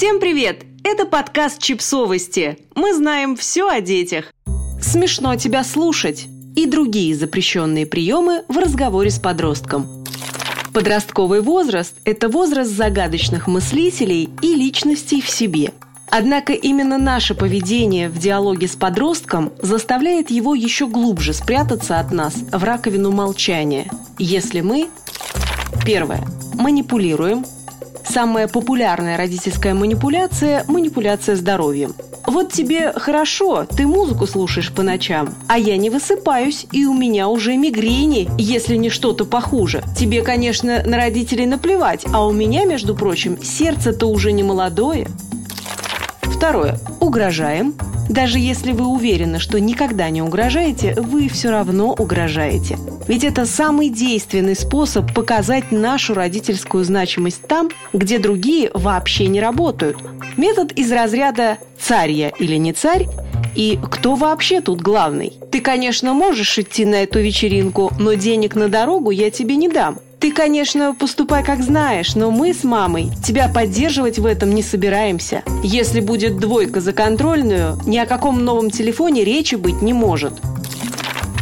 Всем привет! Это подкаст «Чипсовости». Мы знаем все о детях. Смешно тебя слушать и другие запрещенные приемы в разговоре с подростком. Подростковый возраст – это возраст загадочных мыслителей и личностей в себе. Однако именно наше поведение в диалоге с подростком заставляет его еще глубже спрятаться от нас в раковину молчания, если мы Первое. Манипулируем. Самая популярная родительская манипуляция – манипуляция здоровьем. Вот тебе хорошо, ты музыку слушаешь по ночам, а я не высыпаюсь, и у меня уже мигрени, если не что-то похуже. Тебе, конечно, на родителей наплевать, а у меня, между прочим, сердце-то уже не молодое. Второе. Угрожаем. Даже если вы уверены, что никогда не угрожаете, вы все равно угрожаете. Ведь это самый действенный способ показать нашу родительскую значимость там, где другие вообще не работают. Метод из разряда «царь я или не царь» и кто вообще тут главный? Ты, конечно, можешь идти на эту вечеринку, но денег на дорогу я тебе не дам. Ты, конечно, поступай как знаешь, но мы с мамой тебя поддерживать в этом не собираемся. Если будет двойка за контрольную, ни о каком новом телефоне речи быть не может.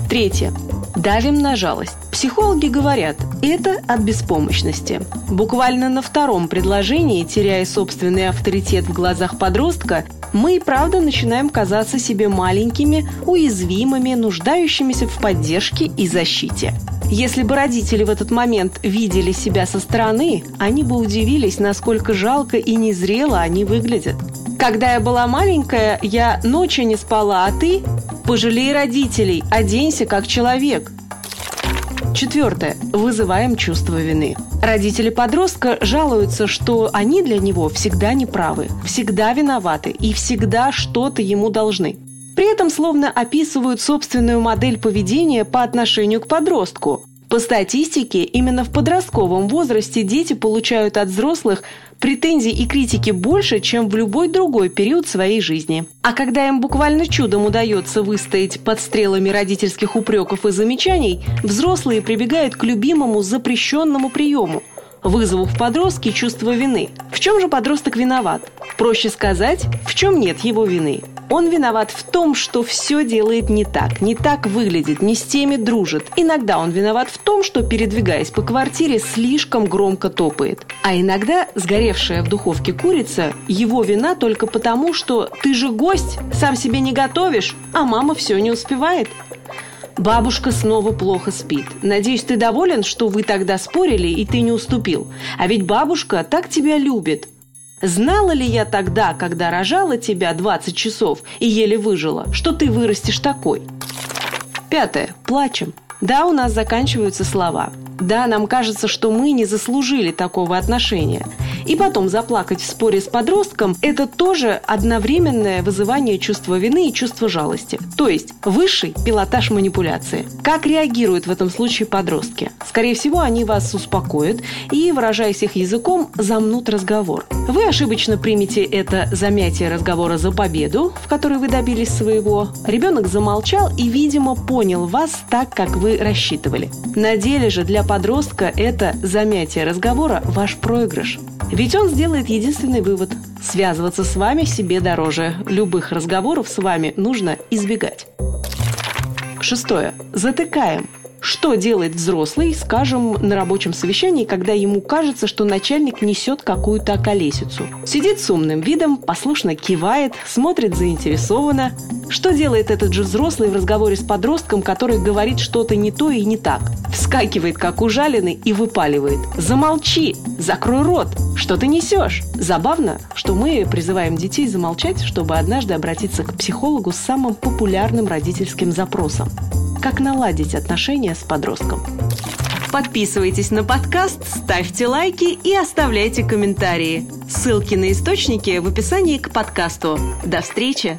Третье. Давим на жалость. Психологи говорят, это от беспомощности. Буквально на втором предложении, теряя собственный авторитет в глазах подростка, мы и правда начинаем казаться себе маленькими, уязвимыми, нуждающимися в поддержке и защите. Если бы родители в этот момент видели себя со стороны, они бы удивились, насколько жалко и незрело они выглядят. Когда я была маленькая, я ночью не спала, а ты? Пожалей родителей, оденься как человек. Четвертое. Вызываем чувство вины. Родители подростка жалуются, что они для него всегда неправы, всегда виноваты и всегда что-то ему должны. При этом словно описывают собственную модель поведения по отношению к подростку. По статистике, именно в подростковом возрасте дети получают от взрослых претензий и критики больше, чем в любой другой период своей жизни. А когда им буквально чудом удается выстоять под стрелами родительских упреков и замечаний, взрослые прибегают к любимому запрещенному приему – вызову в подростке чувство вины. В чем же подросток виноват? Проще сказать, в чем нет его вины. Он виноват в том, что все делает не так, не так выглядит, не с теми дружит. Иногда он виноват в том, что, передвигаясь по квартире, слишком громко топает. А иногда сгоревшая в духовке курица – его вина только потому, что ты же гость, сам себе не готовишь, а мама все не успевает. Бабушка снова плохо спит. Надеюсь, ты доволен, что вы тогда спорили, и ты не уступил. А ведь бабушка так тебя любит. Знала ли я тогда, когда рожала тебя 20 часов и еле выжила, что ты вырастешь такой? Пятое. Плачем. Да, у нас заканчиваются слова. Да, нам кажется, что мы не заслужили такого отношения. И потом заплакать в споре с подростком – это тоже одновременное вызывание чувства вины и чувства жалости. То есть высший пилотаж манипуляции. Как реагируют в этом случае подростки? Скорее всего, они вас успокоят и, выражаясь их языком, замнут разговор. Вы ошибочно примете это замятие разговора за победу, в которой вы добились своего. Ребенок замолчал и, видимо, понял вас так, как вы рассчитывали. На деле же для подростка это замятие разговора – ваш проигрыш. Ведь он сделает единственный вывод – связываться с вами себе дороже. Любых разговоров с вами нужно избегать. Шестое. Затыкаем. Что делает взрослый, скажем, на рабочем совещании, когда ему кажется, что начальник несет какую-то околесицу? Сидит с умным видом, послушно кивает, смотрит заинтересованно. Что делает этот же взрослый в разговоре с подростком, который говорит что-то не то и не так? Вскакивает, как ужаленный, и выпаливает. «Замолчи! Закрой рот! Что ты несешь?» Забавно, что мы призываем детей замолчать, чтобы однажды обратиться к психологу с самым популярным родительским запросом как наладить отношения с подростком. Подписывайтесь на подкаст, ставьте лайки и оставляйте комментарии. Ссылки на источники в описании к подкасту. До встречи!